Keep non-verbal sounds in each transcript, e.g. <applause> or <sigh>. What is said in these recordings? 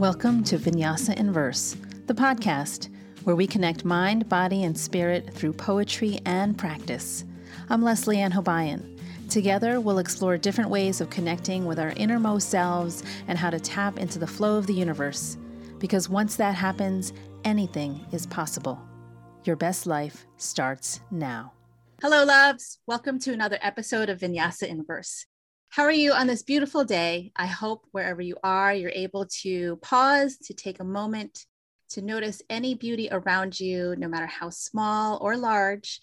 Welcome to Vinyasa in Verse, the podcast where we connect mind, body, and spirit through poetry and practice. I'm Leslie Ann Hobayan. Together, we'll explore different ways of connecting with our innermost selves and how to tap into the flow of the universe. Because once that happens, anything is possible. Your best life starts now. Hello, loves. Welcome to another episode of Vinyasa in Verse. How are you on this beautiful day? I hope wherever you are, you're able to pause, to take a moment, to notice any beauty around you, no matter how small or large,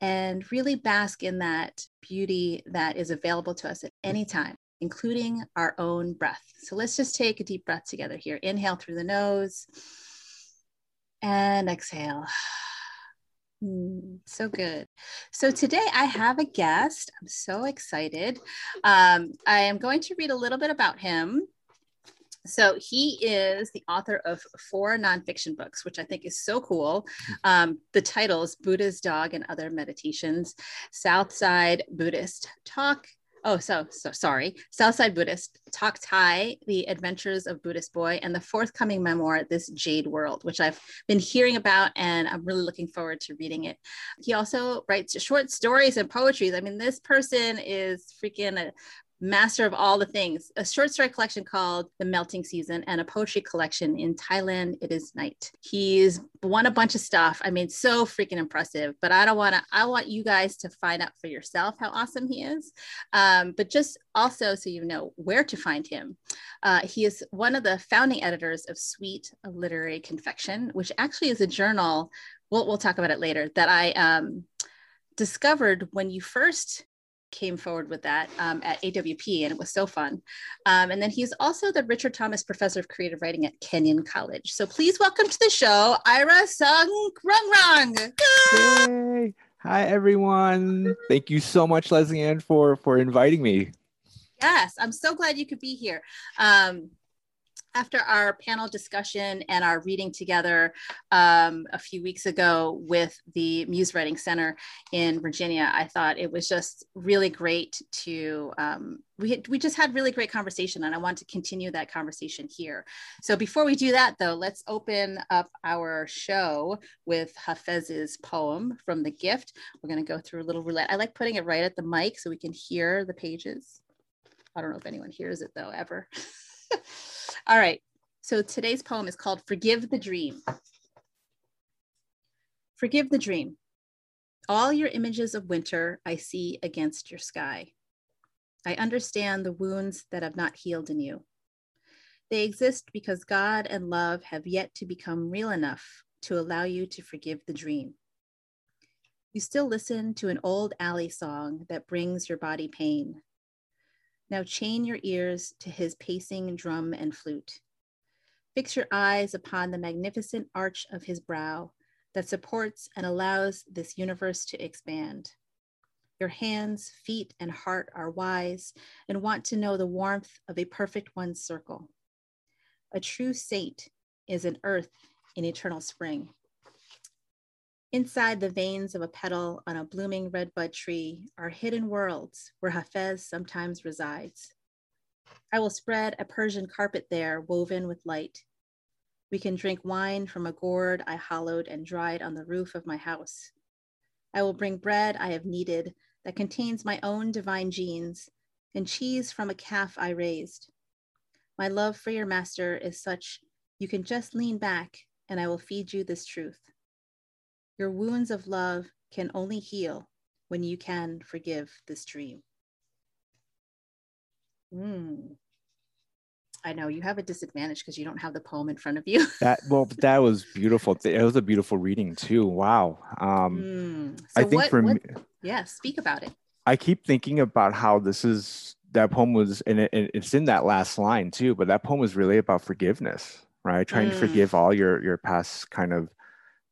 and really bask in that beauty that is available to us at any time, including our own breath. So let's just take a deep breath together here. Inhale through the nose and exhale. Mm, so good. So today I have a guest. I'm so excited. Um, I am going to read a little bit about him. So he is the author of four nonfiction books, which I think is so cool. <laughs> Um, the titles Buddha's Dog and Other Meditations, Southside Buddhist Talk, oh so so sorry. Southside buddhist talk thai the adventures of buddhist boy and the forthcoming memoir this jade world which i've been hearing about and i'm really looking forward to reading it. He also writes short stories and poetry i mean this person is freaking a master of all the things, a short story collection called The Melting Season, and a poetry collection in Thailand, It Is Night. He's won a bunch of stuff. I mean, so freaking impressive, but I don't want to, I want you guys to find out for yourself how awesome he is. Um, but just also so you know where to find him. Uh, he is one of the founding editors of Sweet, a literary confection, which actually is a journal. We'll, we'll talk about it later that I um, discovered when you first came forward with that um, at AWP, and it was so fun. Um, and then he's also the Richard Thomas Professor of Creative Writing at Kenyon College. So please welcome to the show, Ira Sung Rung Rung. Hi everyone. Thank you so much, Leslie Ann, for for inviting me. Yes, I'm so glad you could be here. Um, after our panel discussion and our reading together um, a few weeks ago with the Muse Writing Center in Virginia, I thought it was just really great to, um, we, had, we just had really great conversation and I want to continue that conversation here. So before we do that though, let's open up our show with Hafez's poem from The Gift. We're gonna go through a little roulette. I like putting it right at the mic so we can hear the pages. I don't know if anyone hears it though, ever. <laughs> <laughs> All right. So today's poem is called Forgive the Dream. Forgive the dream. All your images of winter I see against your sky. I understand the wounds that have not healed in you. They exist because God and love have yet to become real enough to allow you to forgive the dream. You still listen to an old alley song that brings your body pain, now chain your ears to his pacing drum and flute. Fix your eyes upon the magnificent arch of his brow that supports and allows this universe to expand. Your hands, feet, and heart are wise and want to know the warmth of a perfect one circle. A true saint is an earth in eternal spring. Inside the veins of a petal on a blooming redbud tree are hidden worlds where Hafez sometimes resides. I will spread a Persian carpet there woven with light. We can drink wine from a gourd I hollowed and dried on the roof of my house. I will bring bread I have kneaded that contains my own divine genes and cheese from a calf I raised. My love for your master is such you can just lean back and I will feed you this truth. Your wounds of love can only heal when you can forgive this dream. Mm. I know you have a disadvantage because you don't have the poem in front of you. <laughs> that well, that was beautiful. It was a beautiful reading too. Wow. Um, mm. so I think what, for what, me, yeah, speak about it. I keep thinking about how this is that poem was, and it, it's in that last line too. But that poem was really about forgiveness, right? Trying mm. to forgive all your your past kind of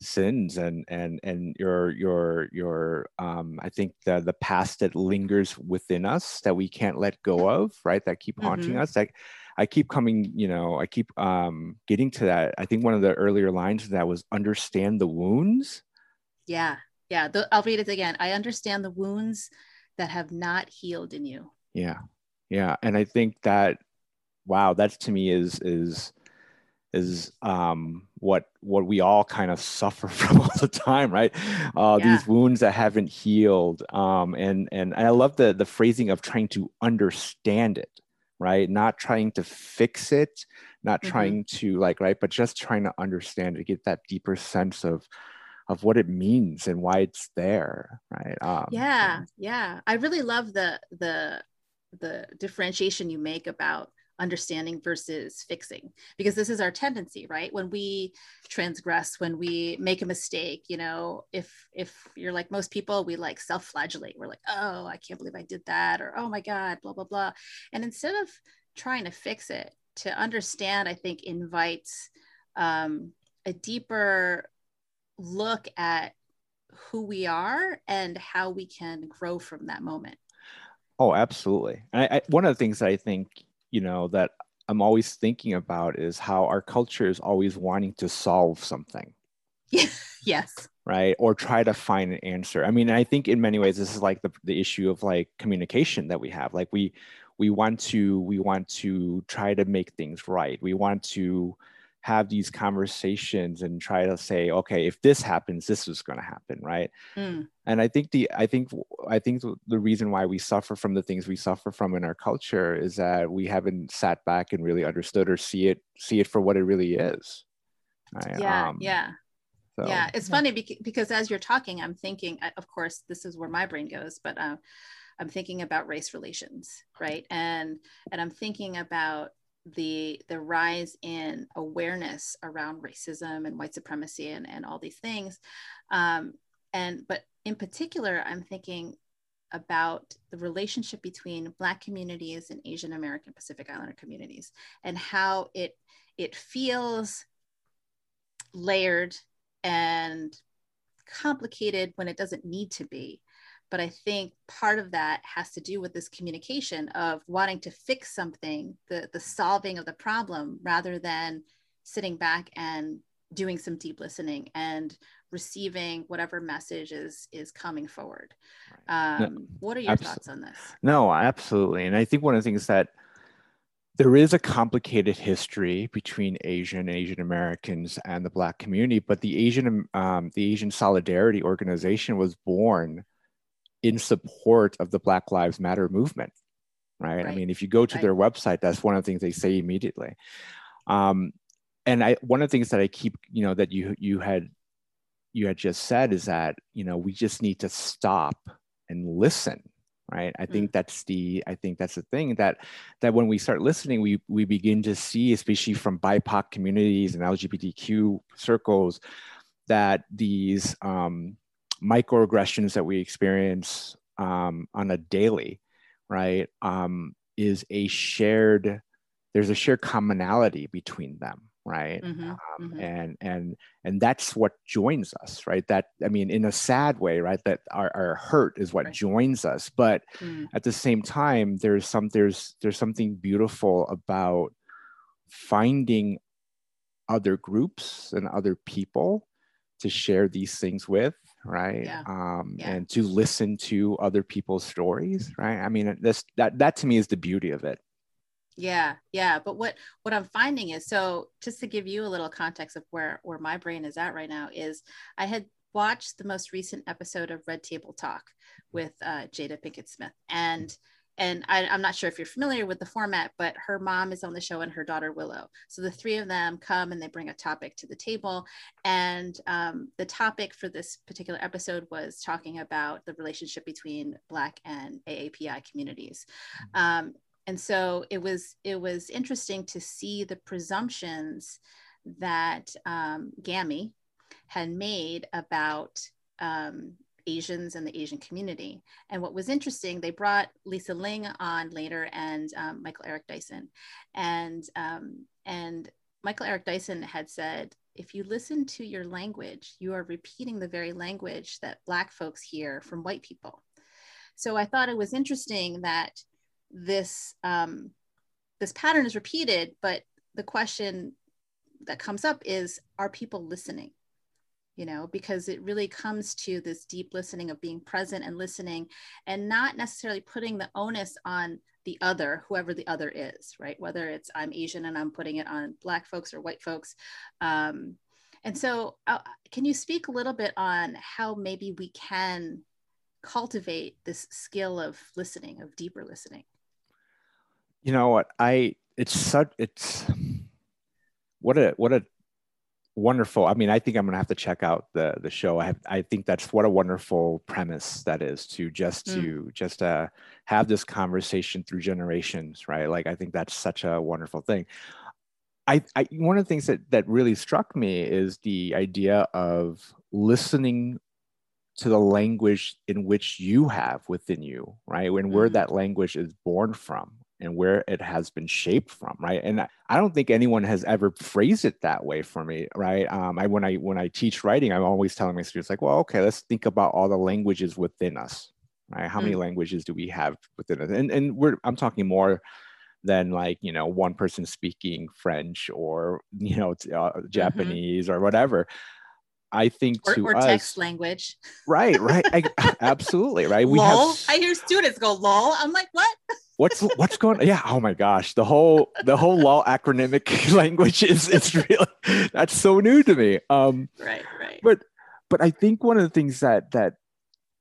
sins and and and your your your um i think the the past that lingers within us that we can't let go of right that keep haunting mm-hmm. us like i keep coming you know i keep um getting to that. I think one of the earlier lines that was understand the wounds. Yeah yeah the, i'll read it again i understand the wounds that have not healed in you. Yeah yeah and i think that wow that's to me is is is um, what what we all kind of suffer <laughs> from all the time, right? Uh, yeah. These wounds that haven't healed, um, and and I love the the phrasing of trying to understand it, right? Not trying to fix it, not mm-hmm. trying to like right, but just trying to understand it, get that deeper sense of of what it means and why it's there, right? Um, yeah, yeah. I really love the the the differentiation you make about understanding versus fixing because this is our tendency right? When we transgress when we make a mistake you know if if you're like most people we like self-flagellate. We're like oh i can't believe i did that or oh my god blah blah blah. And instead of trying to fix it to understand i think invites um, a deeper look at who we are and how we can grow from that moment. Oh absolutely. I, I, one of the things i think you know that i'm always thinking about is how our culture is always wanting to solve something. <laughs> Yes. Right? Or try to find an answer. I mean i think in many ways this is like the, the issue of like communication that we have. Like we we want to we want to try to make things right. We want to have these conversations and try to say okay if this happens this is going to happen right mm. and i think the i think i think the reason why we suffer from the things we suffer from in our culture is that we haven't sat back and really understood or see it see it for what it really is right? yeah um, yeah so, yeah it's yeah. funny because as you're talking i'm thinking of course this is where my brain goes but uh, i'm thinking about race relations right and and i'm thinking about the the rise in awareness around racism and white supremacy and, and all these things um, and but in particular i'm thinking about the relationship between black communities and asian american pacific islander communities and how it it feels layered and complicated when it doesn't need to be but I think part of that has to do with this communication of wanting to fix something, the, the solving of the problem, rather than sitting back and doing some deep listening and receiving whatever message is is coming forward. Um, no, what are your thoughts on this? No, absolutely. And I think one of the things that there is a complicated history between Asian Asian Americans and the Black community, but the Asian um, the Asian Solidarity Organization was born in support of the Black Lives Matter movement, right? right. I mean, if you go to right. their website, that's one of the things they say immediately. Um, and I, one of the things that I keep, you know, that you you had you had just said is that you know we just need to stop and listen right i think mm. that's the i think that's the thing that that when we start listening we we begin to see especially from bipoc communities and lgbtq circles that these um, microaggressions that we experience um, on a daily, right, um, is a shared. There's a shared commonality between them, right? Mm-hmm, um, mm-hmm. And and and that's what joins us, right? That I mean, in a sad way, right? That our, our hurt is what right. joins us, but mm. at the same time, there's some there's there's something beautiful about finding other groups and other people to share these things with right yeah. Um, yeah. and to listen to other people's stories right i mean this that that to me is the beauty of it yeah yeah but what what i'm finding is so just to give you a little context of where where my brain is at right now is i had watched the most recent episode of red table talk with uh, jada pinkett smith and and I, am not sure if you're familiar with the format, but her mom is on the show and her daughter Willow. So the three of them come and they bring a topic to the table. And um, the topic for this particular episode was talking about the relationship between Black and AAPI communities. Mm-hmm. Um, and so it was it was interesting to see the presumptions that um, Gammy had made about um, Asians and the Asian community. And what was interesting, they brought Lisa Ling on later and um, Michael Eric Dyson. And, um, and Michael Eric Dyson had said, if you listen to your language, you are repeating the very language that Black folks hear from white people. So I thought it was interesting that this, um, this pattern is repeated, but the question that comes up is, are people listening? You know, because it really comes to this deep listening of being present and listening and not necessarily putting the onus on the other, whoever the other is, right? Whether it's I'm Asian and I'm putting it on Black folks or white folks. Um, and so, uh, can you speak a little bit on how maybe we can cultivate this skill of listening, of deeper listening? You know what? I, it's such, it's, what a, what a wonderful i mean i think i'm going to have to check out the the show. I have i think that's what a wonderful premise that is to just mm. to just uh have this conversation through generations right? Like i think that's such a wonderful thing. I, I one of the things that that really struck me is the idea of listening to the language in which you have within you right? When mm. where that language is born from and where it has been shaped from right and i don't think anyone has ever phrased it that way for me right um, i when i when i teach writing i'm always telling my students like well okay let's think about all the languages within us right how mm. many languages do we have within us and and we're i'm talking more than like you know one person speaking french or <laughs> you know uh, mm-hmm. japanese mm-hmm. or whatever I think or, to or us, text language. Right, right. <laughs> I, absolutely, right. We lol. have I hear students go lol. I'm like, what? <laughs> what's what's going yeah oh my gosh the whole the whole law acronymic <laughs> language is it's really <laughs> that's so new to me um right right but but i think one of the things that that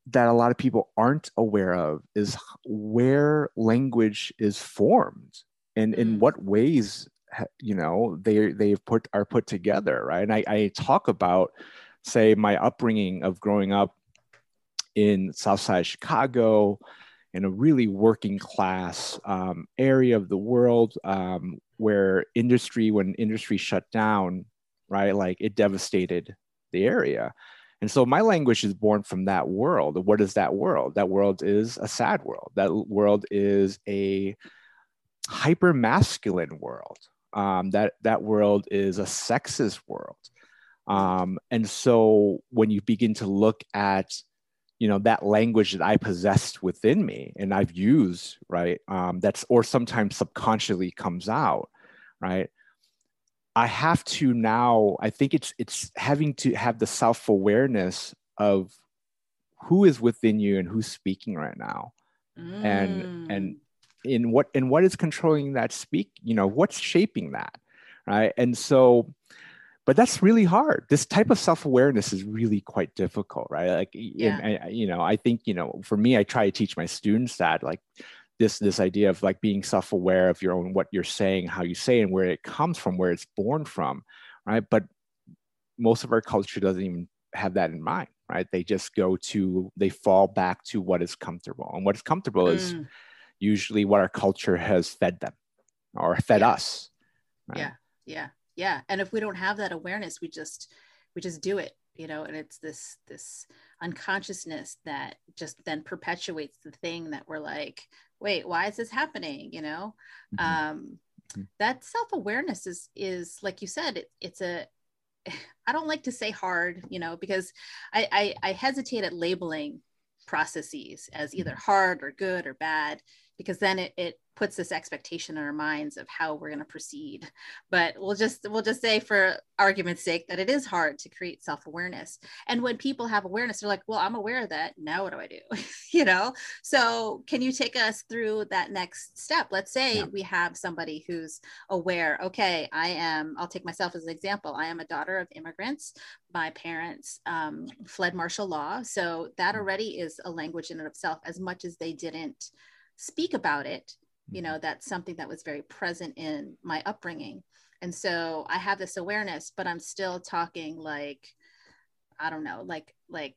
that a lot of people aren't aware of is where language is formed and mm. in what ways you know they they put are put together right and I, I talk about say my upbringing of growing up in southside chicago in a really working class um, area of the world um, where industry, when industry shut down, right, like it devastated the area. And so my language is born from that world. What is that world? That world is a sad world. That world is a hyper masculine world. Um, that that world is a sexist world. Um, and so when you begin to look at you know that language that i possessed within me and i've used right um, that's or sometimes subconsciously comes out right? I have to now i think it's it's having to have the self-awareness of who is within you and who's speaking right now. Mm. and and in what and what is controlling that speak you know what's shaping that right? And so but that's really hard this type of self-awareness is really quite difficult right like yeah. and, you know i think you know for me i try to teach my students that like this this idea of like being self-aware of your own what you're saying how you say and where it comes from where it's born from right but most of our culture doesn't even have that in mind right they just go to they fall back to what is comfortable and what is comfortable mm. is usually what our culture has fed them or fed yeah. us right? yeah yeah yeah and if we don't have that awareness we just we just do it you know and it's this this unconsciousness that just then perpetuates the thing that we're like wait why is this happening you know mm-hmm. um mm-hmm. that self-awareness is is like you said it, it's a <laughs> i don't like to say hard you know because I, I i hesitate at labeling processes as either mm-hmm. hard or good or bad because then it, it puts this expectation in our minds of how we're going to proceed. But we'll just we'll just say for argument's sake that it is hard to create self-awareness. And when people have awareness they're like well i'm aware of that. Now what do i do? <laughs> You know? So can you take us through that next step? Let's say yeah. we have somebody who's aware okay i am i'll take myself as an example i am a daughter of immigrants. My parents um, fled martial law. So that mm. already is a language in and of itself as much as they didn't speak about it you know mm-hmm. that's something that was very present in my upbringing. And so i have this awareness but i'm still talking like i don't know like like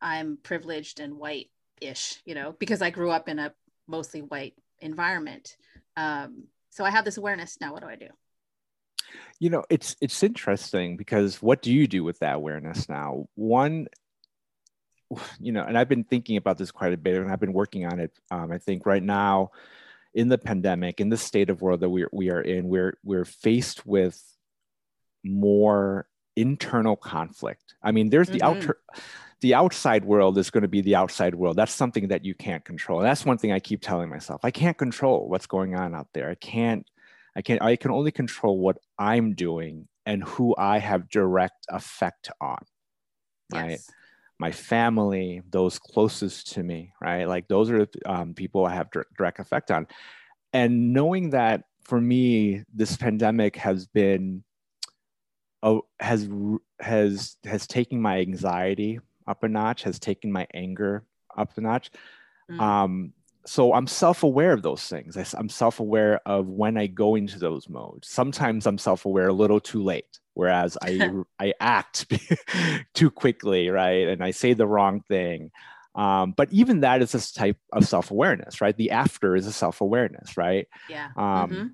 i'm privileged and white ish you know because i grew up in a mostly white environment. Um, so i have this awareness. Now what do i do? You know it's it's interesting because what do you do with that awareness now? One you know and i've been thinking about this quite a bit and i've been working on it um, i think right now in the pandemic, in the state of world that we, we are in, we're, we're faced with more internal conflict. I mean, there's the mm-hmm. outer, the outside world is going to be the outside world. That's something that you can't control. That's one thing I keep telling myself. I can't control what's going on out there. I can't, I can't. I can only control what I'm doing and who I have direct effect on. Right. My family, those closest to me, right? Like those are um, people I have direct effect on. and knowing that for me, this pandemic has been, oh, has has has taken my anxiety up a notch, has taken my anger up a notch. Mm. Um, so I'm self-aware of those things. I, am self-aware of when I go into those modes. Sometimes I'm self-aware a little too late, whereas <laughs> I I act <laughs> too quickly, right? And I say the wrong thing. Um, but even that is a type of self-awareness, right? The after is a self-awareness, right? Yeah. Um, mm-hmm.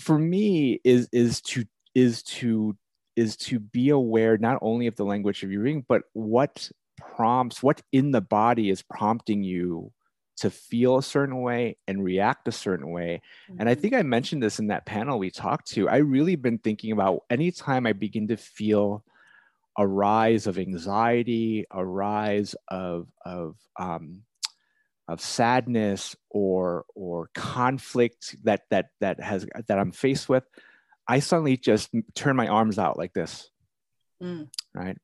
For me, is is to is to is to be aware not only of the language of your reading, but what prompts, what in the body is prompting you to feel a certain way and react a certain way. Mm-hmm. And I mm-hmm. think I mentioned this in that panel we talked to. I really been thinking about anytime I begin to feel a rise of anxiety, a rise of of um, of sadness or or conflict that that that has that I'm faced with, I suddenly just turn my arms out like this, mm. right?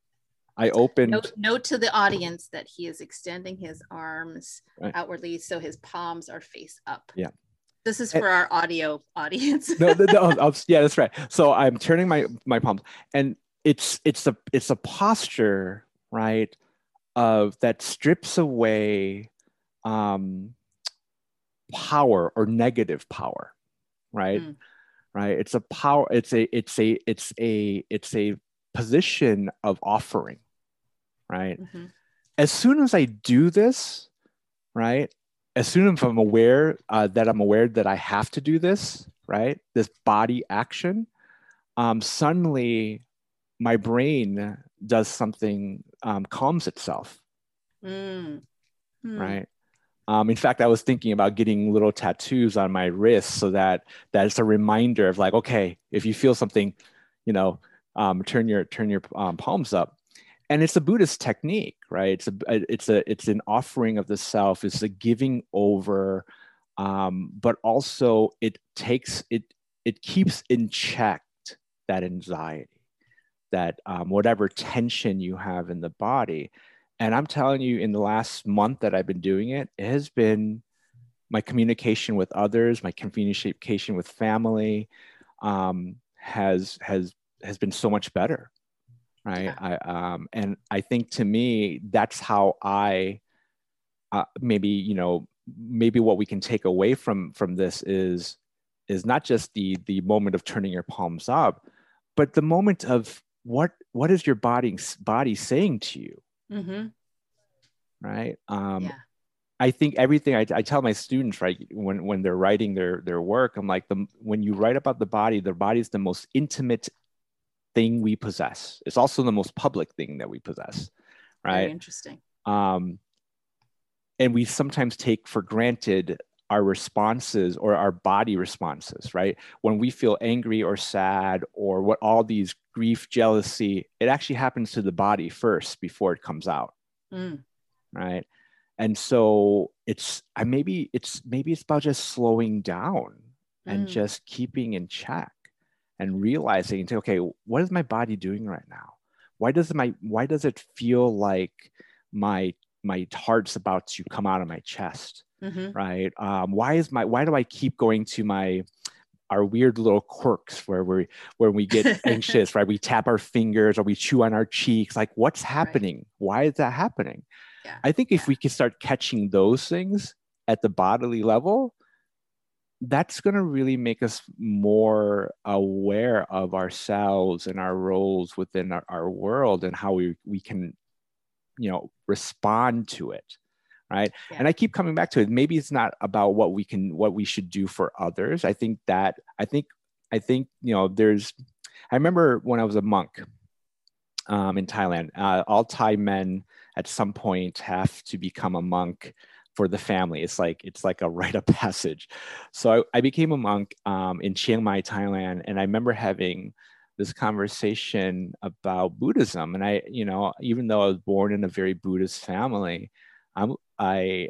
I opened. Note, note, to the audience that he is extending his arms right. outwardly, so his palms are face up. Yeah. This is for and, our audio audience. no, no, no oh, yeah, that's right. So I'm turning my my palms, and it's it's a it's a posture, right, of that strips away um, power or negative power, right? Mm. Right. It's a power. It's a it's a it's a it's a position of offering right? Mm-hmm. As soon as I do this, right? As soon as I'm aware uh, that I'm aware that I have to do this, right? This body action, um, suddenly my brain does something, um, calms itself, mm. Mm. right? Um, in fact, I was thinking about getting little tattoos on my wrists so that that's a reminder of like, okay, if you feel something, you know, um, turn your turn your um, palms up and it's a buddhist technique right? It's a it's a it's an offering of the self. It's a giving over um, but also it takes it it keeps in check that anxiety that um, whatever tension you have in the body. And i'm telling you in the last month that i've been doing it it has been my communication with others my communication with family um, has has has been so much better right yeah. I, um, and i think to me that's how i uh, maybe you know maybe what we can take away from from this is is not just the the moment of turning your palms up but the moment of what what is your body body saying to you mm-hmm. right um yeah. i think everything I, I tell my students right when when they're writing their their work i'm like the when you write about the body the body is the most intimate thing we possess. It's also the most public thing that we possess, right? Very interesting. Um, and we sometimes take for granted our responses or our body responses, right? When we feel angry or sad or what all these grief, jealousy, it actually happens to the body first before it comes out, mm. right? And so it's I maybe it's maybe it's about just slowing down and mm. just keeping in check and realizing okay what is my body doing right now? Why does my why does it feel like my my heart's about to come out of my chest? Mm-hmm. right? Um, why is my why do i keep going to my our weird little quirks where we where we get <laughs> anxious right? We tap our fingers or we chew on our cheeks. Like what's happening? Right. why is that happening? Yeah. i think if we can start catching those things at the bodily level that's going to really make us more aware of ourselves and our roles within our, our, world and how we, we can you know respond to it right? Yeah. and i keep coming back to it. Maybe it's not about what we can what we should do for others. I think that i think i think you know there's i remember when i was a monk um, in thailand uh, all thai men at some point have to become a monk for the family. It's like it's like a <laughs> rite of passage. So I, I became a monk um, in Chiang Mai, Thailand, and I remember having this conversation about Buddhism. And I, you know, even though I was born in a very Buddhist family, I'm, I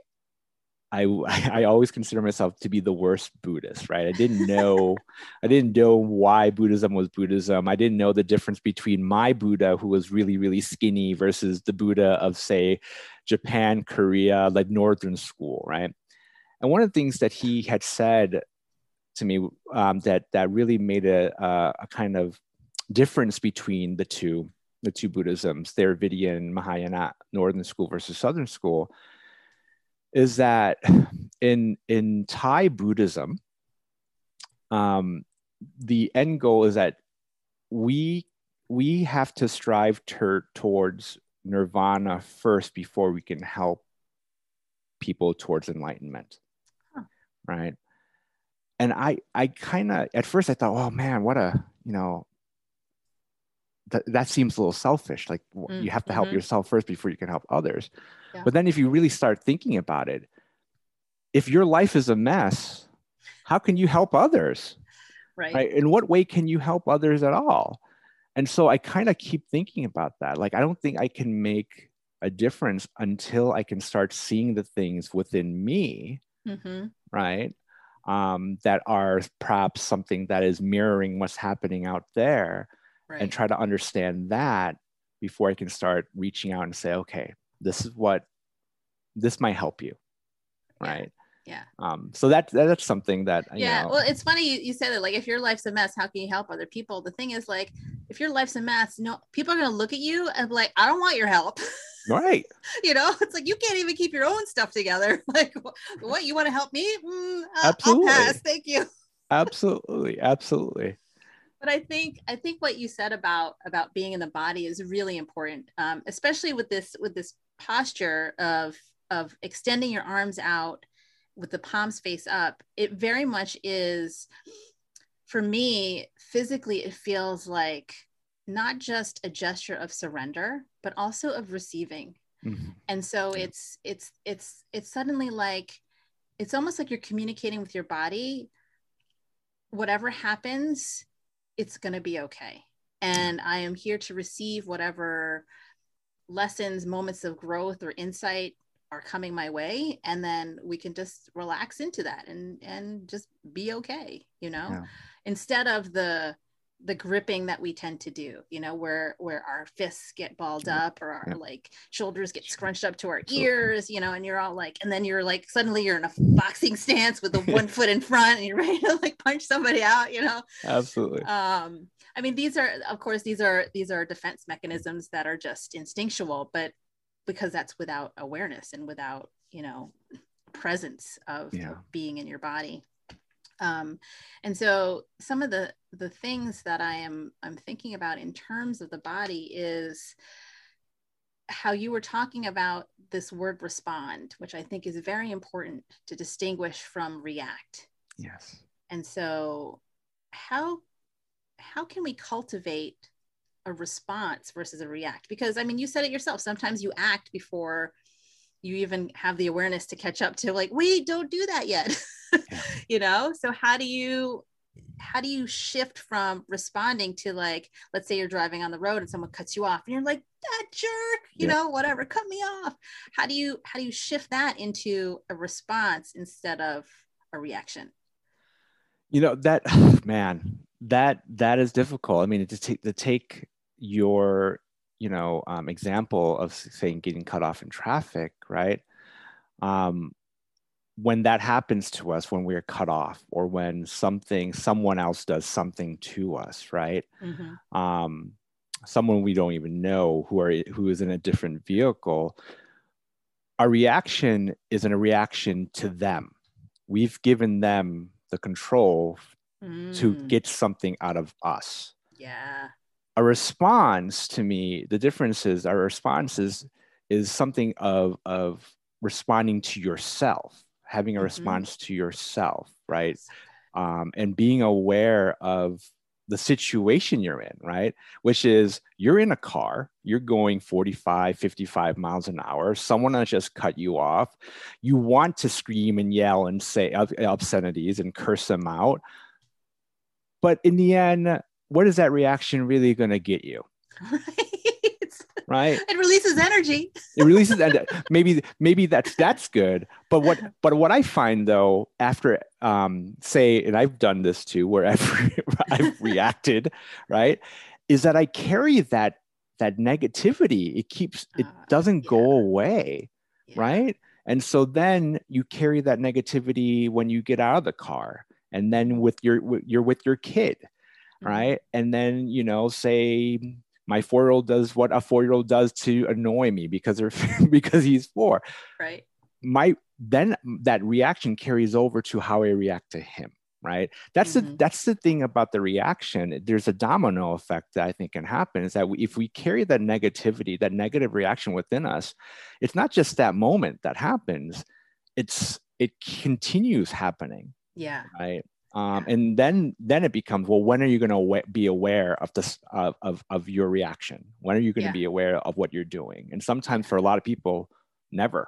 I, <laughs> I always consider myself to be the worst Buddhist, right? I didn't know, I didn't know why Buddhism was Buddhism. I didn't know the difference between my Buddha, who was really, really skinny, versus the Buddha of, say, Japan, Korea, like Northern school, right? And one of the things that he had said to me um, that that really made a, a, a kind of difference between the two the two Buddhisms, Theravadan, Mahayana, Northern School versus Southern School, is that in in Thai Buddhism, um, the end goal is that we we have to strive ter- towards nirvana first before we can help people towards enlightenment huh. right and i i kind of at first i thought oh man what a you know that, that seems a little selfish like mm, you have to help mm-hmm. yourself first before you can help others yeah. but then if you really start thinking about it if your life is a mess how can you help others right, right? in what way can you help others at all and so i kind of keep thinking about that like i don't think i can make a difference until i can start seeing the things within me mm-hmm. right um, that are perhaps something that is mirroring what's happening out there right. and try to understand that before i can start reaching out and say okay this is what this might help you. Right. Yeah. Um so that, that's something that yeah know, well it's funny you, you said that like if your life's a mess how can you help other people? The thing is like if your life's a mess no people are to look at you and be like i don't want your help. <laughs> Right. You know it's like you can't even keep your own stuff together. <laughs> Like what you want to help me? Mm, uh, absolutely. thank you. <laughs> Absolutely. Absolutely but i think i think what you said about about being in the body is really important um, especially with this with this posture of of extending your arms out with the palms face up, it very much is for me physically it feels like not just a gesture of surrender but also of receiving. Mm-hmm. and so it's it's it's it's suddenly like it's almost like you're communicating with your body whatever happens it's going to be okay. And i am here to receive whatever lessons moments of growth or insight are coming my way. And then we can just relax into that and and just be okay you know? Yeah. instead of the the gripping that we tend to do you know where where our fists get balled up or our yeah. like shoulders get scrunched up to our ears you know and you're all like and then you're like suddenly you're in a boxing stance with the <laughs> one foot in front and you're ready to like punch somebody out you know? Absolutely. Um i mean these are of course these are these are defense mechanisms that are just instinctual but because that's without awareness and without you know presence of, yeah. being in your body um, and so some of the the things that i am i'm thinking about in terms of the body is how you were talking about this word respond which i think is very important to distinguish from react. Yes. And so how how can we cultivate a response versus a react? Because i mean you said it yourself sometimes you act before you even have the awareness to catch up to like wait don't do that yet. Yeah. <laughs> you know? So how do you how do you shift from responding to like let's say you're driving on the road and someone cuts you off and you're like that jerk you yeah. know whatever cut me off. How do you how do you shift that into a response instead of a reaction? You know that <sighs> man that that is difficult. I mean to take to take your you know um, example of saying getting cut off in traffic right? Um, when that happens to us when we're cut off or when something someone else does something to us right? Mm-hmm. um, someone we don't even know who are who is in a different vehicle our reaction isn't a reaction to them. We've given them the control mm. to get something out of us. Yeah a response to me, the difference is our response is, is something of, of responding to yourself, having a mm-hmm. response to yourself, right? Um, and being aware of the situation you're in, right? Which is you're in a car, you're going 45, 55 miles an hour, someone has just cut you off. You want to scream and yell and say obscenities and curse them out. But in the end, what is that reaction really going to get you? <laughs> Right. It releases energy. it releases and maybe maybe that's that's good. But what but what I find though after um say and I've done this too where I've <laughs> reacted, right? Is that I carry that that negativity. It keeps it uh, doesn't yeah. go away, yeah. right? And so then you carry that negativity when you get out of the car and then with your you're with your kid. Right? And then you know say my four year old does what a four year old does to annoy me because they're <laughs> because he's four. Right. my then that reaction carries over to how I react to him right? That's the Mhm. that's the thing about the reaction. There's a domino effect that i think can happen is that we, if we carry that negativity that negative reaction within us it's not just that moment that happens. It's it continues happening Yeah. right um, and then then it becomes well when are you going to be aware of this of, of, of your reaction when are you going to Yeah. be aware of what you're doing and sometimes for a lot of people never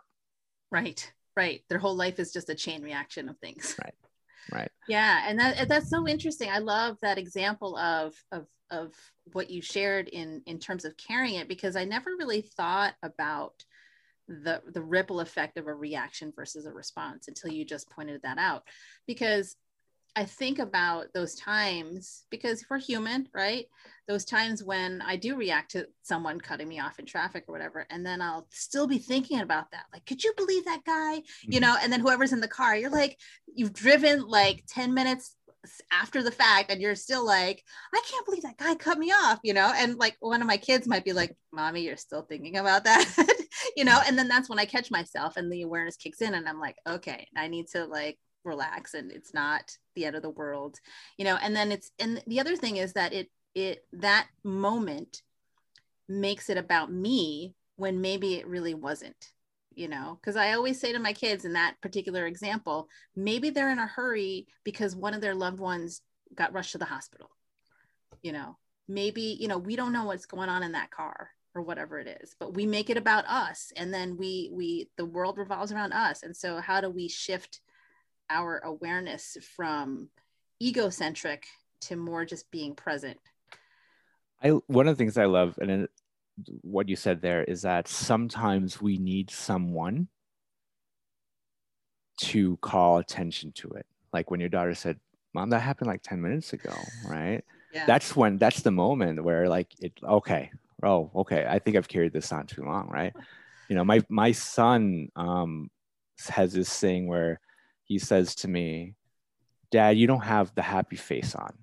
Right. Right. Their whole life is just a chain reaction of things. <laughs> Right. right Yeah, and that that's so interesting. I love that example of of of what you shared in in terms of carrying it because I never really thought about the the ripple effect of a reaction versus a response until you just pointed that out. Because I think about those times because we're human, right? Those times when I do react to someone cutting me off in traffic or whatever, and then I'll still be thinking about that. Like, could you believe that guy? You Mhm. know, and then whoever's in the car, you're like, you've driven like 10 minutes after the fact, and you're still like, I can't believe that guy cut me off, you know? And like one of my kids might be like, Mommy, you're still thinking about that, <laughs> you know? And then that's when I catch myself and the awareness kicks in, and I'm like, okay, I need to like relax and it's not the end of the world you know and then it's and the other thing is that it it that moment makes it about me when maybe it really wasn't you know because i always say to my kids in that particular example maybe they're in a hurry because one of their loved ones got rushed to the hospital you know. Maybe you know we don't know what's going on in that car or whatever it is but we make it about us and then we we the world revolves around us. And so how do we shift our awareness from egocentric to more just being present I one of the things I love and what you said there is that sometimes we need someone to call attention to it. Like when your daughter said, "Mom, that happened like 10 minutes ago," right? yeah That's when that's the moment where like it okay. Oh, okay. I think I've carried this on too long, right? You know, my my son um has this thing where he says to me, "Dad, you don't have the happy face on."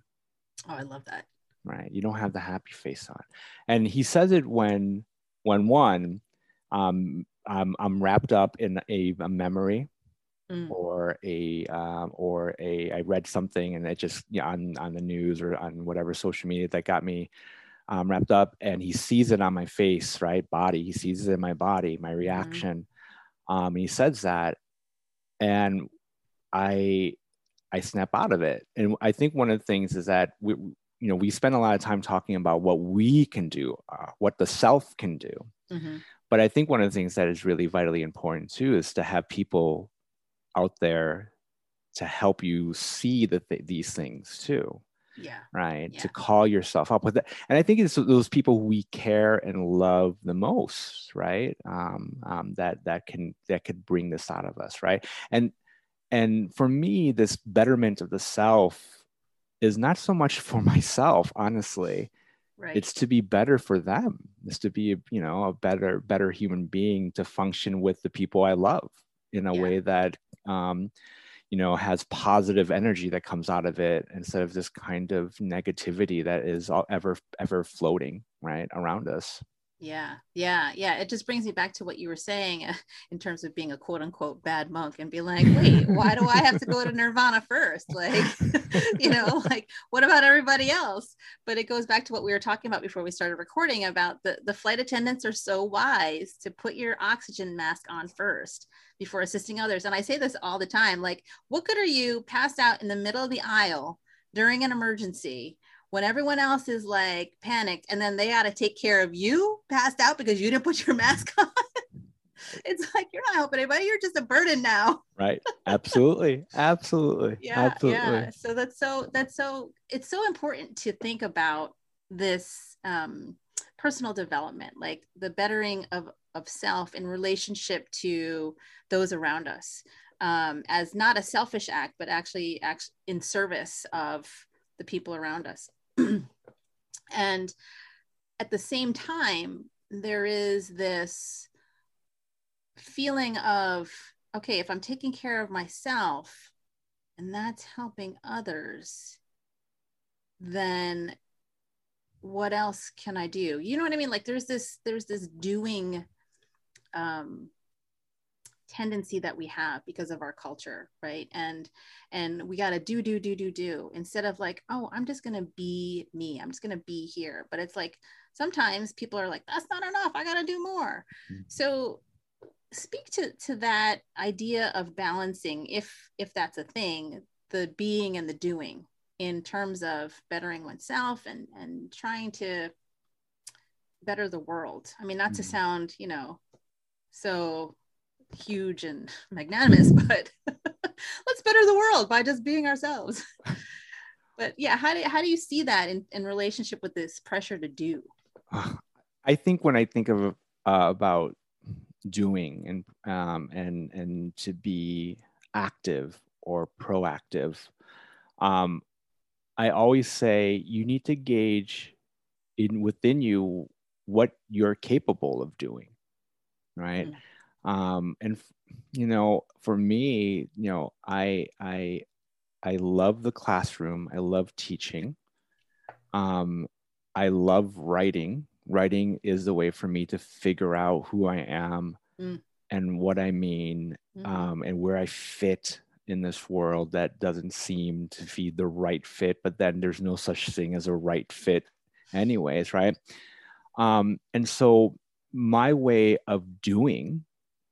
oh i love that. Right? You don't have the happy face on. And he says it when when one um i'm, I'm wrapped up in a, a memory Mm. or a um, or a i read something and it just yeah, on on the news or on whatever social media that got me um, wrapped up and he sees it on my face right? Body. He sees it in my body my reaction. Um, and he says that and i i snap out of it. And i think one of the things is that we you know we spend a lot of time talking about what we can do uh, what the self can do. Mhm. but i think one of the things that is really vitally important too is to have people out there to help you see the th- these things too. Yeah. Right? To call yourself up with it. And i think it's those people who we care and love the most right? Um, um, that that can that could bring this out of us right? And and for me this betterment of the self is not so much <laughs> for myself honestly. Right. It's to be better for them. It's to be you know a better better human being to function with the people i love in a Yeah. way that um you know has positive energy that comes out of it instead of this kind of negativity that is ever ever floating right around us Yeah, yeah, yeah. It just brings me back to what you were saying uh, in terms of being a quote unquote bad monk and be like, wait, why do I have to go to Nirvana first? Like, <laughs> you know, like what about everybody else? But it goes back to what we were talking about before we started recording about the, the flight attendants are so wise to put your oxygen mask on first before assisting others. And I say this all the time like, what good are you passed out in the middle of the aisle during an emergency? When everyone else is like panicked and then they got to take care of you passed out because you didn't put your <laughs> mask on? It's like you're not helping anybody you're just a burden now. Right. Absolutely. Absolutely. <laughs> Yeah absolutely. yeah. So that's so that's so it's so important to think about this um personal development like the bettering of of self in relationship to those around us um as not a selfish act but actually act in service of the people around us and at the same time there is this feeling of okay if i'm taking care of myself and that's helping others, then what else can I do? You know what I mean? Like there's this there's this doing um tendency that we have because of our culture right? And and we got to do do do do do instead of like oh i'm just going to be me. I'm just going to be here. But it's like sometimes people are like that's not enough. I got to do more. Mm-hmm. so speak to to that idea of balancing if if that's a thing the being and the doing in terms of bettering oneself and and trying to better the world. I mean not to mm-hmm. sound you know so huge and magnanimous, <laughs> but let's better the world by just being ourselves. but yeah, how do, how do you see that in, in relationship with this pressure to do? I think when I think of uh, about doing and um, and and to be active or proactive, um, I always say you need to gauge in within you what you're capable of doing, right? Mm um, and you know for me you know i i i love the classroom i love teaching um, i love writing writing is the way for me to figure out who i am mm. and what i mean mm. um, and where i fit in this world that doesn't seem to be the right fit but then there's no such thing as a right fit anyways right um, and so my way of doing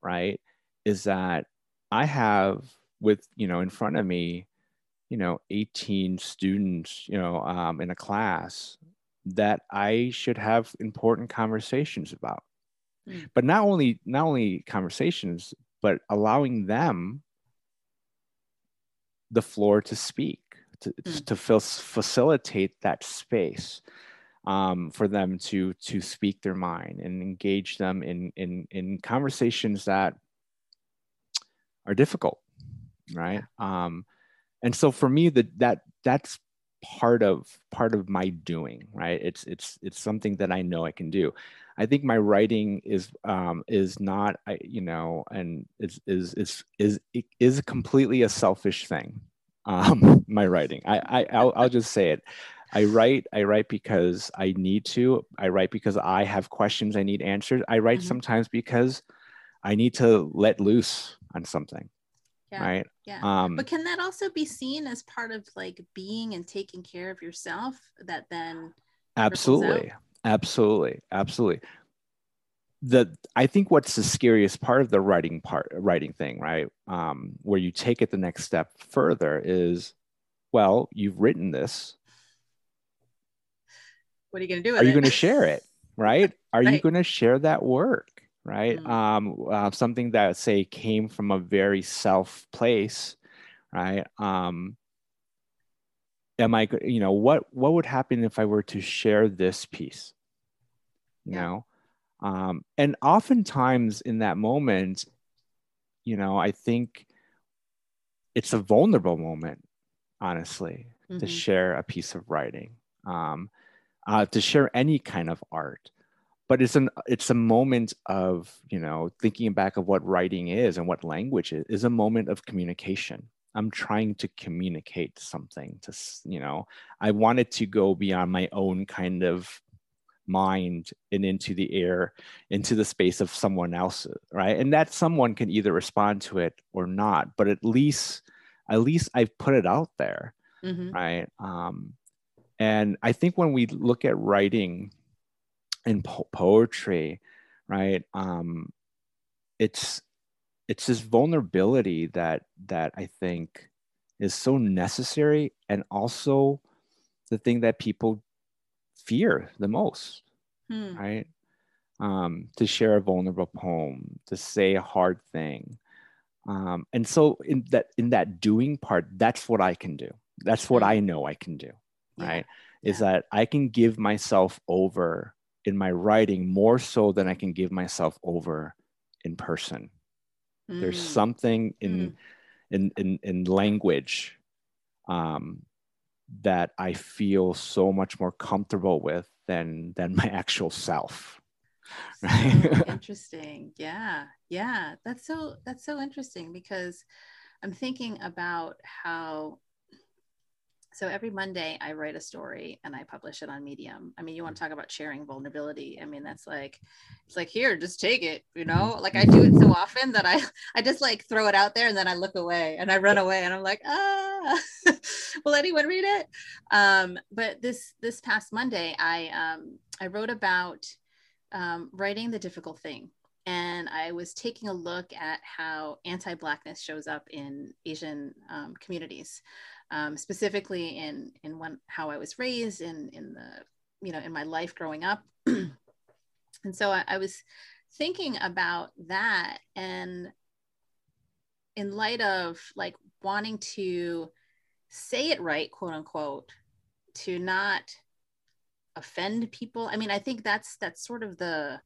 right is that i have with you know in front of me you know 18 students you know um, in a class that i should have important conversations about mm. but not only not only conversations but allowing them the floor to speak to, mm. to facilitate that space um, for them to to speak their mind and engage them in in in conversations that are difficult, right? Um, and so for me, that that that's part of part of my doing, right? It's it's it's something that I know I can do. I think my writing is um, is not, I, you know, and is is is is is completely a selfish thing. <laughs> Um, my writing, I, I I'll, I'll just say it. I write, I write because I need to. I write because I have questions I need answered. I write mm-hmm. sometimes because I need to let loose on something. Yeah. Right. Yeah. Um, but can that also be seen as part of like being and taking care of yourself that then absolutely absolutely absolutely the i think what's the scariest part of the writing part writing thing right um, where you take it the next step further is well you've written this what are you going to do with it? <laughs> are you going to share it right are right. you going to share that work right mm-hmm. um, uh, something that say came from a very self place right um, am i you know what what would happen if i were to share this piece you yeah. know um, and oftentimes in that moment you know i think it's a vulnerable moment honestly mm-hmm. to share a piece of writing um, uh, to share any kind of art. But it's an it's a moment of you know thinking back of what writing is and what language is is a moment of communication. I'm trying to communicate something to you know i wanted to go beyond my own kind of mind and into the air into the space of someone else right? And that someone can either respond to it or not but at least at least i've put it out there mm-hmm. right? Um and I think when we look at writing and po- poetry, right, um, it's it's this vulnerability that that I think is so necessary, and also the thing that people fear the most, hmm. right? Um, to share a vulnerable poem, to say a hard thing, um, and so in that in that doing part, that's what I can do. That's what hmm. I know I can do yeah. right? Is that I can give myself over in my writing more so than I can give myself over in person. Mm. There's something in, mm. in, in, in language um, that I feel so much more comfortable with than, than my actual self. <laughs> Right? So interesting. Yeah. Yeah. That's so, that's so interesting because I'm thinking about how so every Monday I write a story and I publish it on Medium. I mean, you want to talk about sharing vulnerability. I mean, that's like it's like here, just take it, you know? Like I do it so often that I <laughs> I just like throw it out there and then I look away and I run away and I'm like, ah, <laughs> will anyone read it? Um, but this this past Monday, I um I wrote about um, writing the difficult thing and I was taking a look at how anti-blackness shows up in Asian um, communities um, specifically in in when, how I was raised in in the you know in my life growing up. <clears throat> and so I, I was thinking about that and in light of like wanting to say it right quote unquote to not offend people i mean i think that's that's sort of the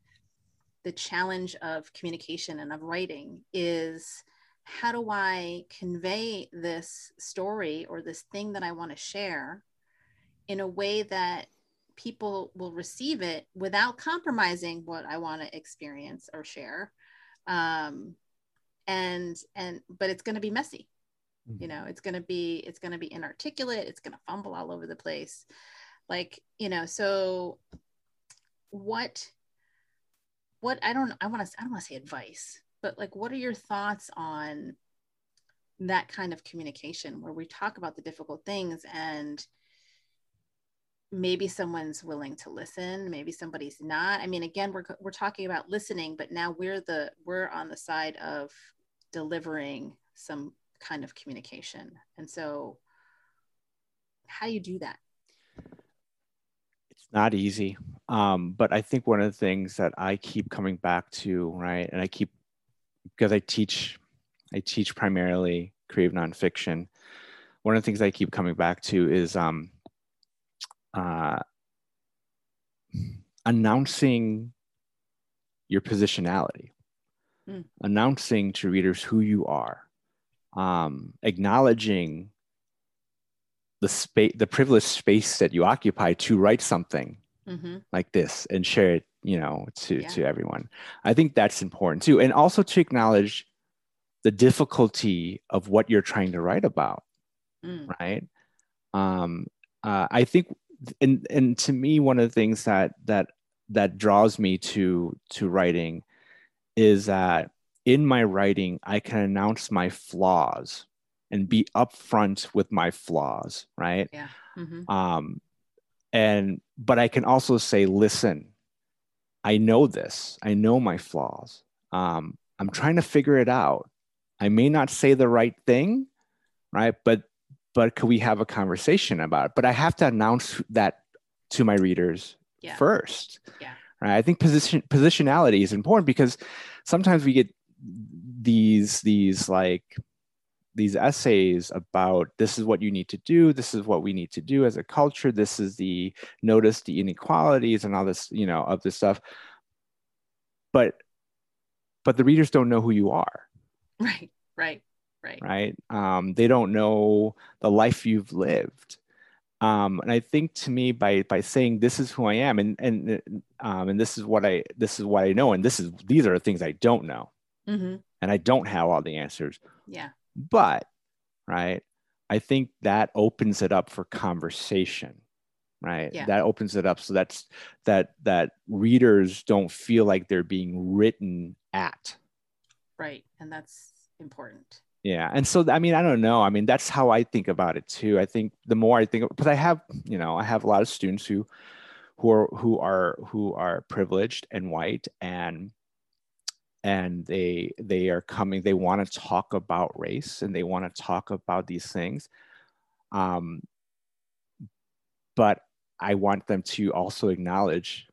the challenge of communication and of writing is how do I convey this story or this thing that I want to share in a way that people will receive it without compromising what I want to experience or share. Um, and and but it's going to be messy. You know, it's going to be it's going to be inarticulate. It's going to fumble all over the place. Like you know, so what what I don't I want to I don't want to say advice but like what are your thoughts on that kind of communication where we talk about the difficult things and maybe someone's willing to listen maybe somebody's not? I mean again we're, we're talking about listening but now we're the we're on the side of delivering some kind of communication. And so how do you do that? It's not easy. Um, but i think one of the things that i keep coming back to right and i keep because I teach, I teach primarily creative nonfiction. One of the things I keep coming back to is um, uh, announcing your positionality, mm. announcing to readers who you are, um, acknowledging the space, the privileged space that you occupy to write something mm-hmm. like this and share it you know to yeah. to everyone i think that's important too and also to acknowledge the difficulty of what you're trying to write about mm. right um uh, i think and and to me one of the things that that that draws me to to writing is that in my writing i can announce my flaws and be upfront with my flaws right yeah mm-hmm. um and but i can also say listen I know this. I know my flaws. Um, I'm trying to figure it out. I may not say the right thing, right? But but could we have a conversation about it? But I have to announce that to my readers yeah. first. Yeah. Right. I think position positionality is important because sometimes we get these these like these essays about this is what you need to do. This is what we need to do as a culture. This is the notice the inequalities and all this you know of this stuff. But but the readers don't know who you are. <laughs> Right right right. Right? Um, they don't know the life you've lived. Um, and I think to me by by saying this is who I am and and um, and this is what I this is what I know and this is these are the things I don't know. Mm-hmm. and I don't have all the answers. Yeah but, right, I think that opens it up for conversation right? Yeah. that opens it up so that's that that readers don't feel like they're being written at. Right and that's important. Yeah and so i mean i don't know. I mean that's how i think about it too. I think the more i think because i have you know i have a lot of students who who are who are who are privileged and white and and they they are coming they want to talk about race and they want to talk about these things um, but i want them to also acknowledge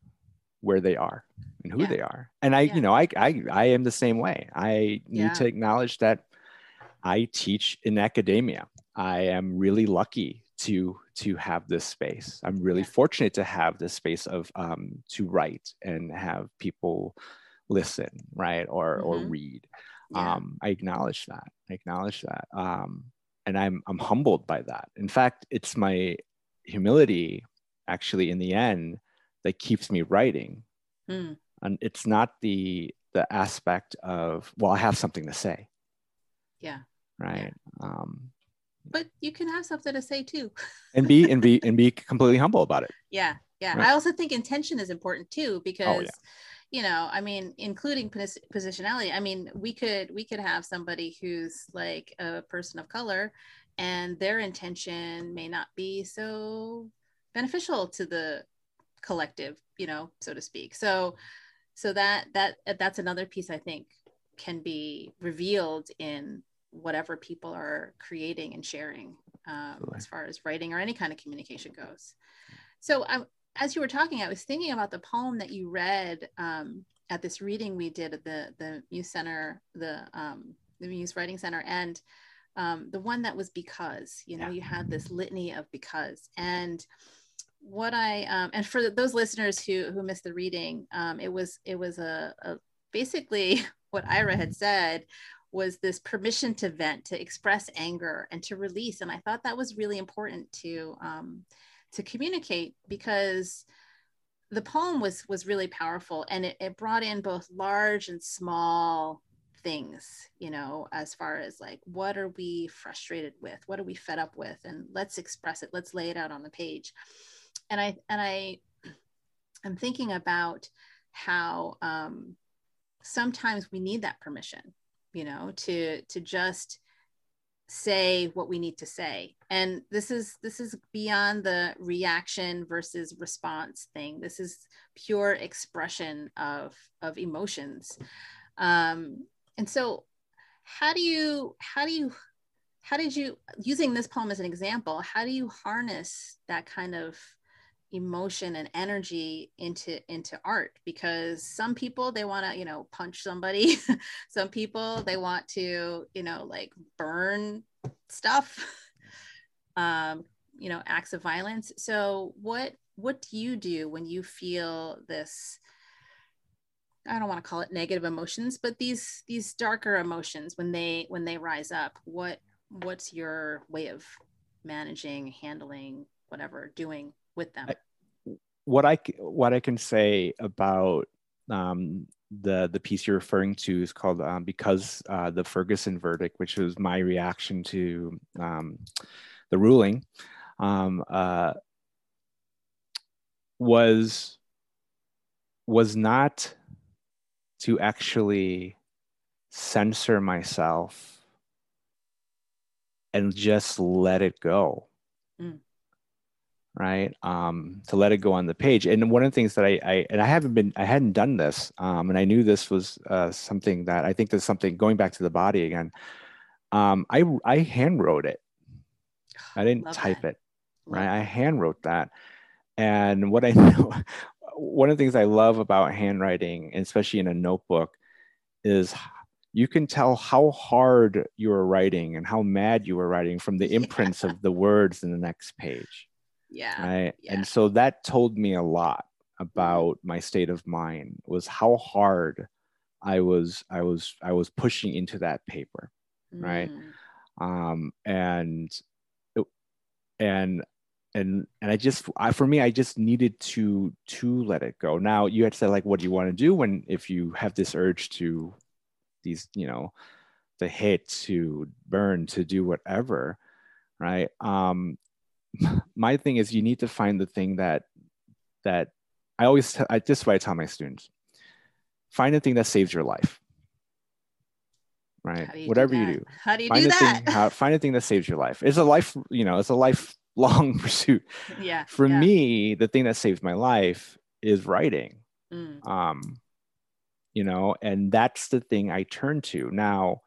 where they are and who yeah. they are and i yeah. you know I, I i am the same way i need yeah. to acknowledge that i teach in academia i am really lucky to to have this space i'm really fortunate to have this space of um, to write and have people listen, right? Or mm-hmm. or read. Yeah. Um, I acknowledge that. I acknowledge that. Um, and I'm I'm humbled by that. In fact, it's my humility actually in the end that keeps me writing. Mm. And it's not the the aspect of well, I have something to say. Yeah. right um but you can have something to say too and be and be and be completely humble about it <laughs> yeah yeah right. i also think intention is important too because oh, yeah. You know i mean including pos- positionality i mean we could we could have somebody who's like a person of color and their intention may not be so beneficial to the collective you know so to speak so so that that that's another piece i think can be revealed in whatever people are creating and sharing um, as far as writing or any kind of communication goes. So, I, as you were talking, I was thinking about the poem that you read um, at this reading we did at the the Muse Center, the um, the Muse Writing Center, and um, the one that was because. You know, yeah. you had this litany of because, and what I um, and for those listeners who who missed the reading, um, it was it was a, a basically <laughs> what Ira had said was this permission to vent, to express anger, and to release. And I thought that was really important to um, to communicate because the poem was was really powerful, and it, it brought in both large and small things you know as far as like what are we frustrated with? What are we fed up with? And let's express it. Let's lay it out on the page. And i and i i'm thinking about how um sometimes we need that permission you know to to just say what we need to say. And this is this is beyond the reaction versus response thing. This is pure expression of of emotions. Um and so how do you how do you how did you using this poem as an example how do you harness that kind of emotion and energy into into art because some people they want to you know punch somebody. <laughs> Some people they want to you know like burn stuff <laughs> um you know acts of violence. So what what do you do when you feel this i don't want to call it negative emotions but these these darker emotions when they when they rise up? What what's your way of managing handling whatever doing with them. what I what I can say about um, the the piece you're referring to is called um, because uh, the Ferguson verdict, which was my reaction to um, the ruling, um, uh, was was not to actually censor myself and just let it go. Right um, to let it go on the page. And one of the things that I, I and i haven't been i hadn't done this um, and i knew this was uh, something that i think there's something going back to the body again. Um, i i hand wrote it. I didn't Love type that. it right? Love i hand wrote that. And what i <laughs> know one of the things i love about handwriting especially in a notebook is you can tell how hard you were writing and how mad you were writing from the imprints yeah. of the words in the next page yeah right? Yeah. and so that told me a lot about my state of mind was how hard i was i was i was pushing into that paper right? Mm. um and and and and i just I, for me i just needed to to let it go. Now you had said like what do you want to do when if you have this urge to these you know to hit to burn to do whatever right? Um my thing is you need to find the thing that that I always t- I, this is what I tell my students: find the thing that saves your life. Right, you whatever you do. How do you find do that? Thing, how, find a thing that saves your life. It's a life, you know, it's a lifelong <laughs> pursuit. Yeah. For yeah. me, the thing that saves my life is writing. Mm. Um, you know, and that's the thing I turn to now.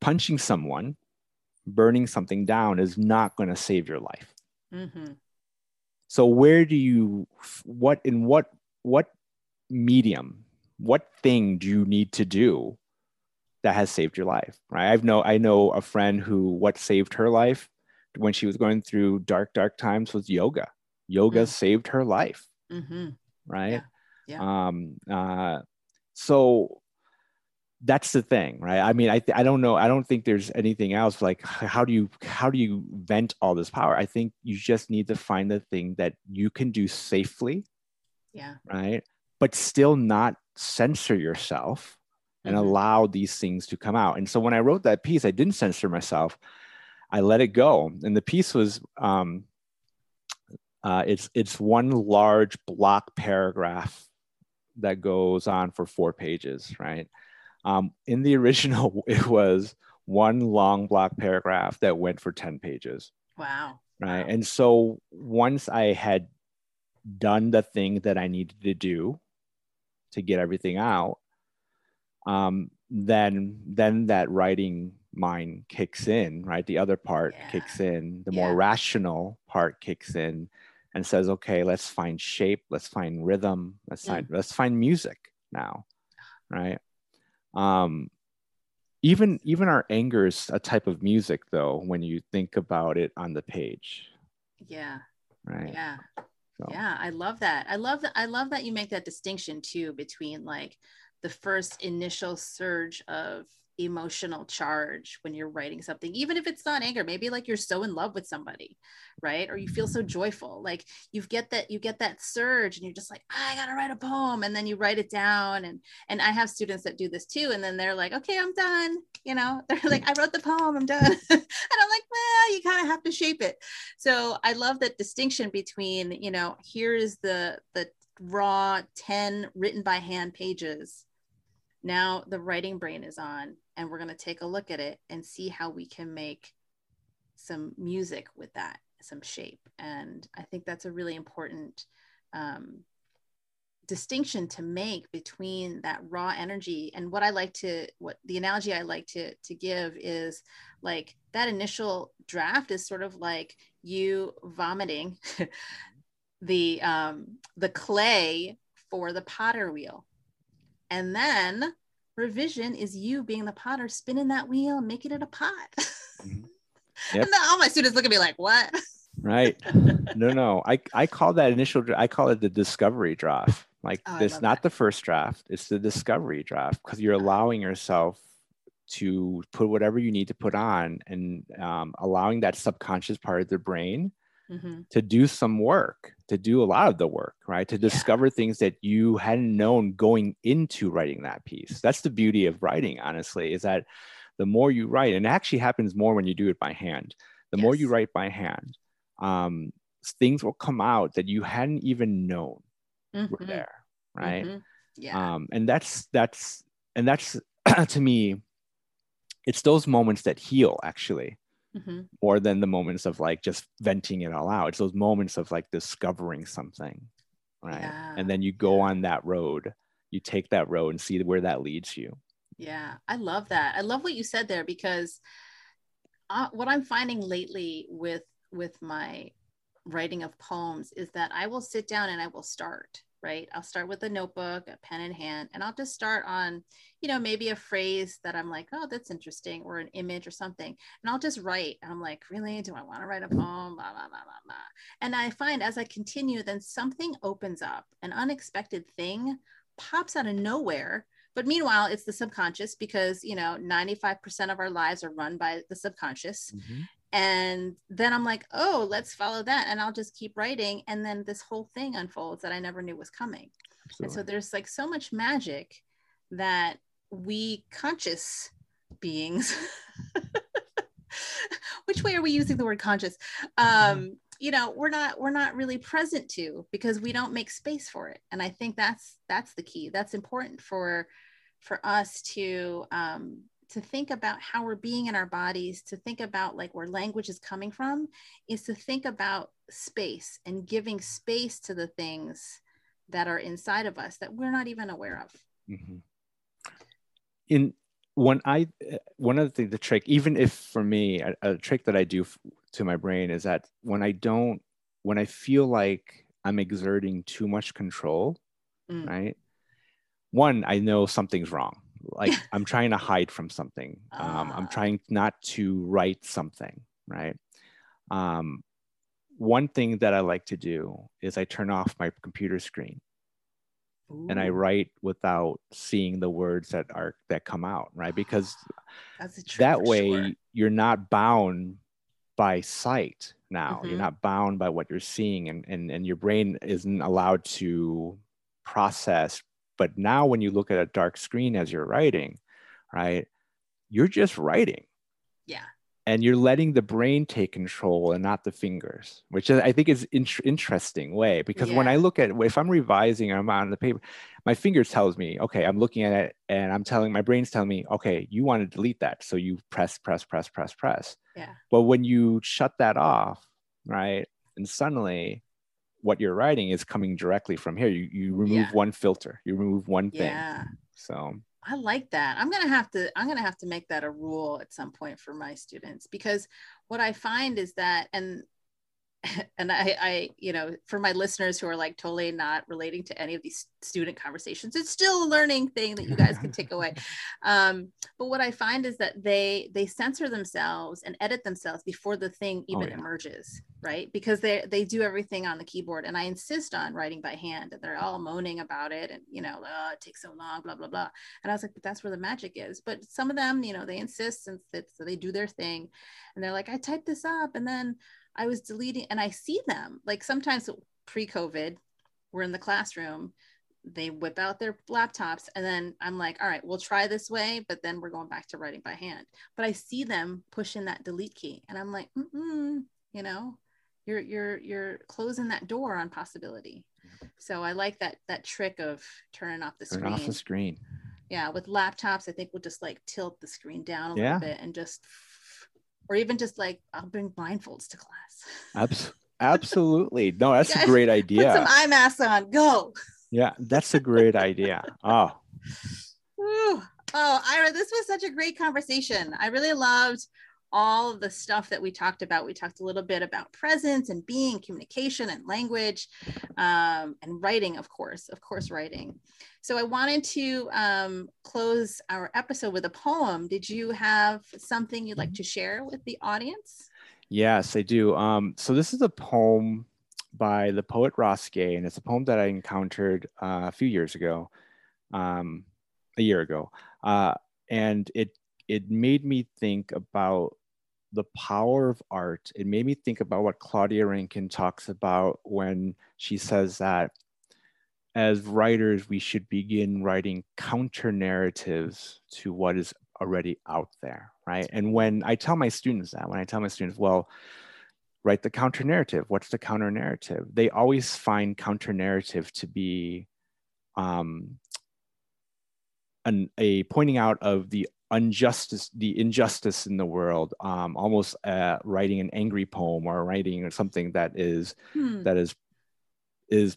Punching someone, burning something down is not going to save your life Mm-hmm. So where do you what in what what medium what thing do you need to do that has saved your life right i've know i know a friend who what saved her life when she was going through dark dark times was yoga yoga mm-hmm. saved her life mm-hmm. right yeah. yeah. um uh so that's the thing right i mean i i don't know i don't think there's anything else like how do you how do you vent all this power i think you just need to find the thing that you can do safely yeah right but still not censor yourself and Mhm. allow these things to come out. And so when I wrote that piece, I didn't censor myself. I let it go. And the piece was um, uh, it's it's one large block paragraph that goes on for four pages, right? Um, in the <laughs> original, it was one long block paragraph that went for 10 pages, Wow. right? Wow. And so once I had done the thing that I needed to do to get everything out, um, then then that writing mind kicks in, right? The other part Yeah. kicks in, the more Yeah. rational part kicks in and says, okay, let's find shape, let's find rhythm, let's Mm. find let's find music now, right? Um, even even our anger is a type of music, though, when you think about it on the page, Yeah. right? Yeah. So, Yeah, I love that. I love that. I love that you make that distinction too between like the first initial surge of emotional charge when you're writing something, even if it's not anger. Maybe like you're so in love with somebody, right? Or you feel so joyful. Like you get that you get that surge, and you're just like, I gotta write a poem, and then you write it down. And and I have students that do this too, and then they're like, okay, I'm done. You know, <laughs> they're like, I wrote the poem, I'm done. <laughs> and I'm like, well, you kind of have to shape it so i love that distinction between you know here's the the raw 10 written by hand pages now the writing brain is on and we're going to take a look at it and see how we can make some music with that some shape. And i think that's a really important um, distinction to make between that raw energy. And what i like to what the analogy i like to to give is like that initial draft is sort of like you vomiting <laughs> the um the clay for the potter wheel and then revision is you being the potter spinning that wheel making it a pot. <laughs> Mhm. Yep. and then all my students look at me like what? Right. <laughs> No no. I i call that initial i call it the discovery draft. Like Oh, it's not that. the first draft. It's the discovery draft because you're allowing yourself to put whatever you need to put on and um, allowing that subconscious part of the brain Mhm. to do some work to do a lot of the work right to Yeah. discover things that you hadn't known going into writing that piece that's the beauty of writing honestly is that the more you write and it actually happens more when you do it by hand the more you write by hand um, things will come out that you hadn't even known were Mhm. there right Mhm. yeah um, and that's that's and that's <clears throat> to me it's those moments that heal actually Mhm. more than the moments of like just venting it all out. It's those moments of like discovering something right? Yeah, and then you go on that road. You take that road and see where that leads you. Yeah, I love that. I love what you said there because uh, what I'm finding lately with with my writing of poems is that I will sit down and I will start, right? I'll start with a notebook, a pen in hand, and I'll just start on, you know, maybe a phrase that I'm like, oh, that's interesting, or an image or something. And I'll just write. And I'm like, really? Do I want to write a poem? Blah, blah, blah, blah, blah. And I find as I continue, then something opens up, an unexpected thing pops out of nowhere. But meanwhile, it's the subconscious because, you know, 95% of our lives are run by the subconscious mm-hmm. and then i'm like oh let's follow that and i'll just keep writing and then this whole thing unfolds that i never knew was coming and so there's like so much magic that we conscious beings. <laughs> Which way are we using the word conscious? Um you know we're not we're not really present to because we don't make space for it. And i think that's that's the key. That's important for for us to um to think about how we're being in our bodies to think about like where language is coming from is to think about space and giving space to the things that are inside of us that we're not even aware of. Mhm. In when i uh, one of the things the trick even if for me a, a trick that i do f- to my brain is that when i don't when i feel like i'm exerting too much control Mm. right? One i know something's wrong. Like <laughs> i'm trying to hide from something. Um, i'm Ah. trying not to write something right? Um, one thing that i like to do is i turn off my computer screen and i write without seeing the words that are that come out right because <sighs> that's that way sure. you're not bound by sight now Mhm. you're not bound by what you're seeing and, and and your brain isn't allowed to process But now when you look at a dark screen as you're writing, right, you're just writing. Yeah. And you're letting the brain take control and not the fingers, which I think is in- interesting way because yeah. when I look at if I'm revising, I'm on the paper, my fingers tells me, okay, I'm looking at it and I'm telling my brain's telling me, okay, you want to delete that, so you press, press, press, press, press. Yeah. But when you shut that off, right, and suddenly what you're writing is coming directly from here. You you remove yeah. one filter, you remove one thing. Yeah. So I like that. I'm gonna have to I'm gonna have to make that a rule at some point for my students because what I find is that and <laughs> and I, I, you know, for my listeners who are like totally not relating to any of these student conversations, it's still a learning thing that you guys can take away. <laughs> Um, but what I find is that they they censor themselves and edit themselves before the thing oh, even oh, yeah. emerges, right? Because they they do everything on the keyboard, and I insist on writing by hand, and they're all moaning about it, and you know, oh, it takes so long, blah blah blah. And I was like, but that's where the magic is. But some of them, you know, they insist, and so they do their thing, and they're like, I typed this up, and then I was deleting and I see them like sometimes pre COVID, we're in the classroom, they whip out their laptops and then I'm like, all right, we'll try this way, but then we're going back to writing by hand. But I see them pushing that delete key and I'm like, mm you know, you're you're you're closing that door on possibility. So I like that that trick of turning off the Turn screen. off the screen. Yeah, with laptops, I think we'll just like tilt the screen down a yeah. little bit and just or even just like I'll bring blindfolds to class. absolutely. No, that's a great idea. Put some eye masks on. Go. Yeah, that's a great idea. Oh. Ooh. Oh, Ira, this was such a great conversation. I really loved all of the stuff that we talked about. We talked a little bit about presence and being, communication and language, um, and writing, of course, of course, writing. So I wanted to um, close our episode with a poem. Did you have something you'd like to share with the audience? Yes, I do. Um, so this is a poem by the poet Ross Gay, and it's a poem that I encountered uh, a few years ago, um, a year ago, uh, and it it made me think about the power of art. It made me think about what Claudia Rankine talks about when she says that as writers, we should begin writing counter narratives to what is already out there, right? And when I tell my students that, when I tell my students, well, write the counter narrative, what's the counter narrative? They always find counter narrative to be um, a pointing out of the injustice, the injustice in the world, um, almost uh, writing an angry poem or writing or something that is hmm. that is is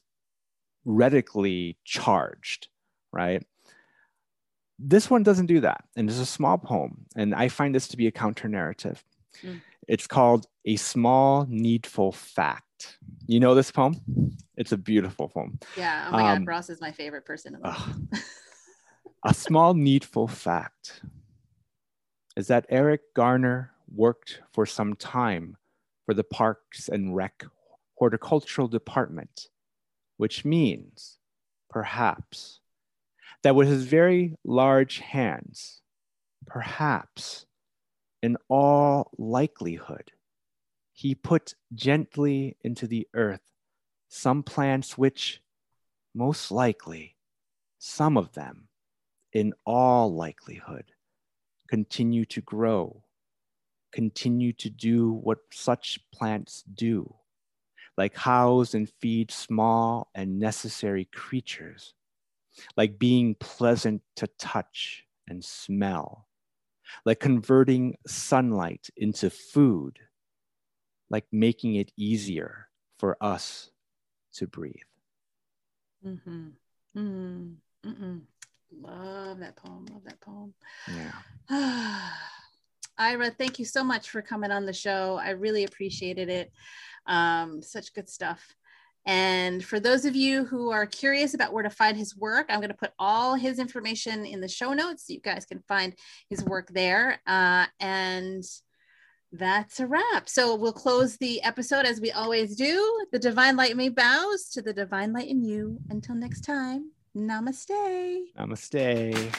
rhetorically charged, right? This one doesn't do that, and it's a small poem, and I find this to be a counter narrative. Hmm. It's called "A Small Needful Fact." You know this poem? It's a beautiful poem. Yeah. Oh my um, God, Ross is my favorite person in the world. <laughs> a small needful fact is that Eric Garner worked for some time for the Parks and Rec Horticultural Department, which means, perhaps, that with his very large hands, perhaps, in all likelihood, he put gently into the earth some plants which, most likely, some of them, in all likelihood, continue to grow, continue to do what such plants do, like house and feed small and necessary creatures, like being pleasant to touch and smell, like converting sunlight into food, like making it easier for us to breathe. Mm-hmm. Mm-hmm. Love that poem. Love that poem. Yeah. <sighs> Ira, thank you so much for coming on the show. I really appreciated it. Um, such good stuff. And for those of you who are curious about where to find his work, I'm going to put all his information in the show notes so you guys can find his work there. Uh, and that's a wrap. So we'll close the episode as we always do. The divine light in me bows to the divine light in you. Until next time. Namaste. Namaste.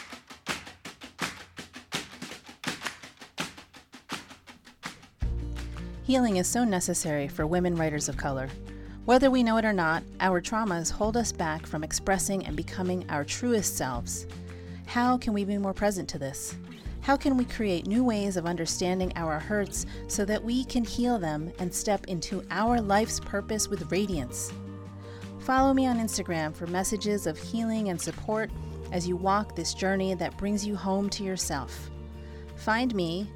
Healing is so necessary for women writers of color. Whether we know it or not, our traumas hold us back from expressing and becoming our truest selves. How can we be more present to this? How can we create new ways of understanding our hurts so that we can heal them and step into our life's purpose with radiance? Follow me on Instagram for messages of healing and support as you walk this journey that brings you home to yourself. Find me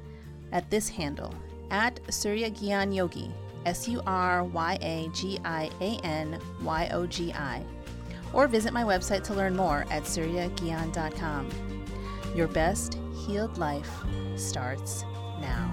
at this handle at Surya Gyan Yogi S U R Y A G I A N Y O G I, or visit my website to learn more at suryagyan.com. Your best healed life starts now.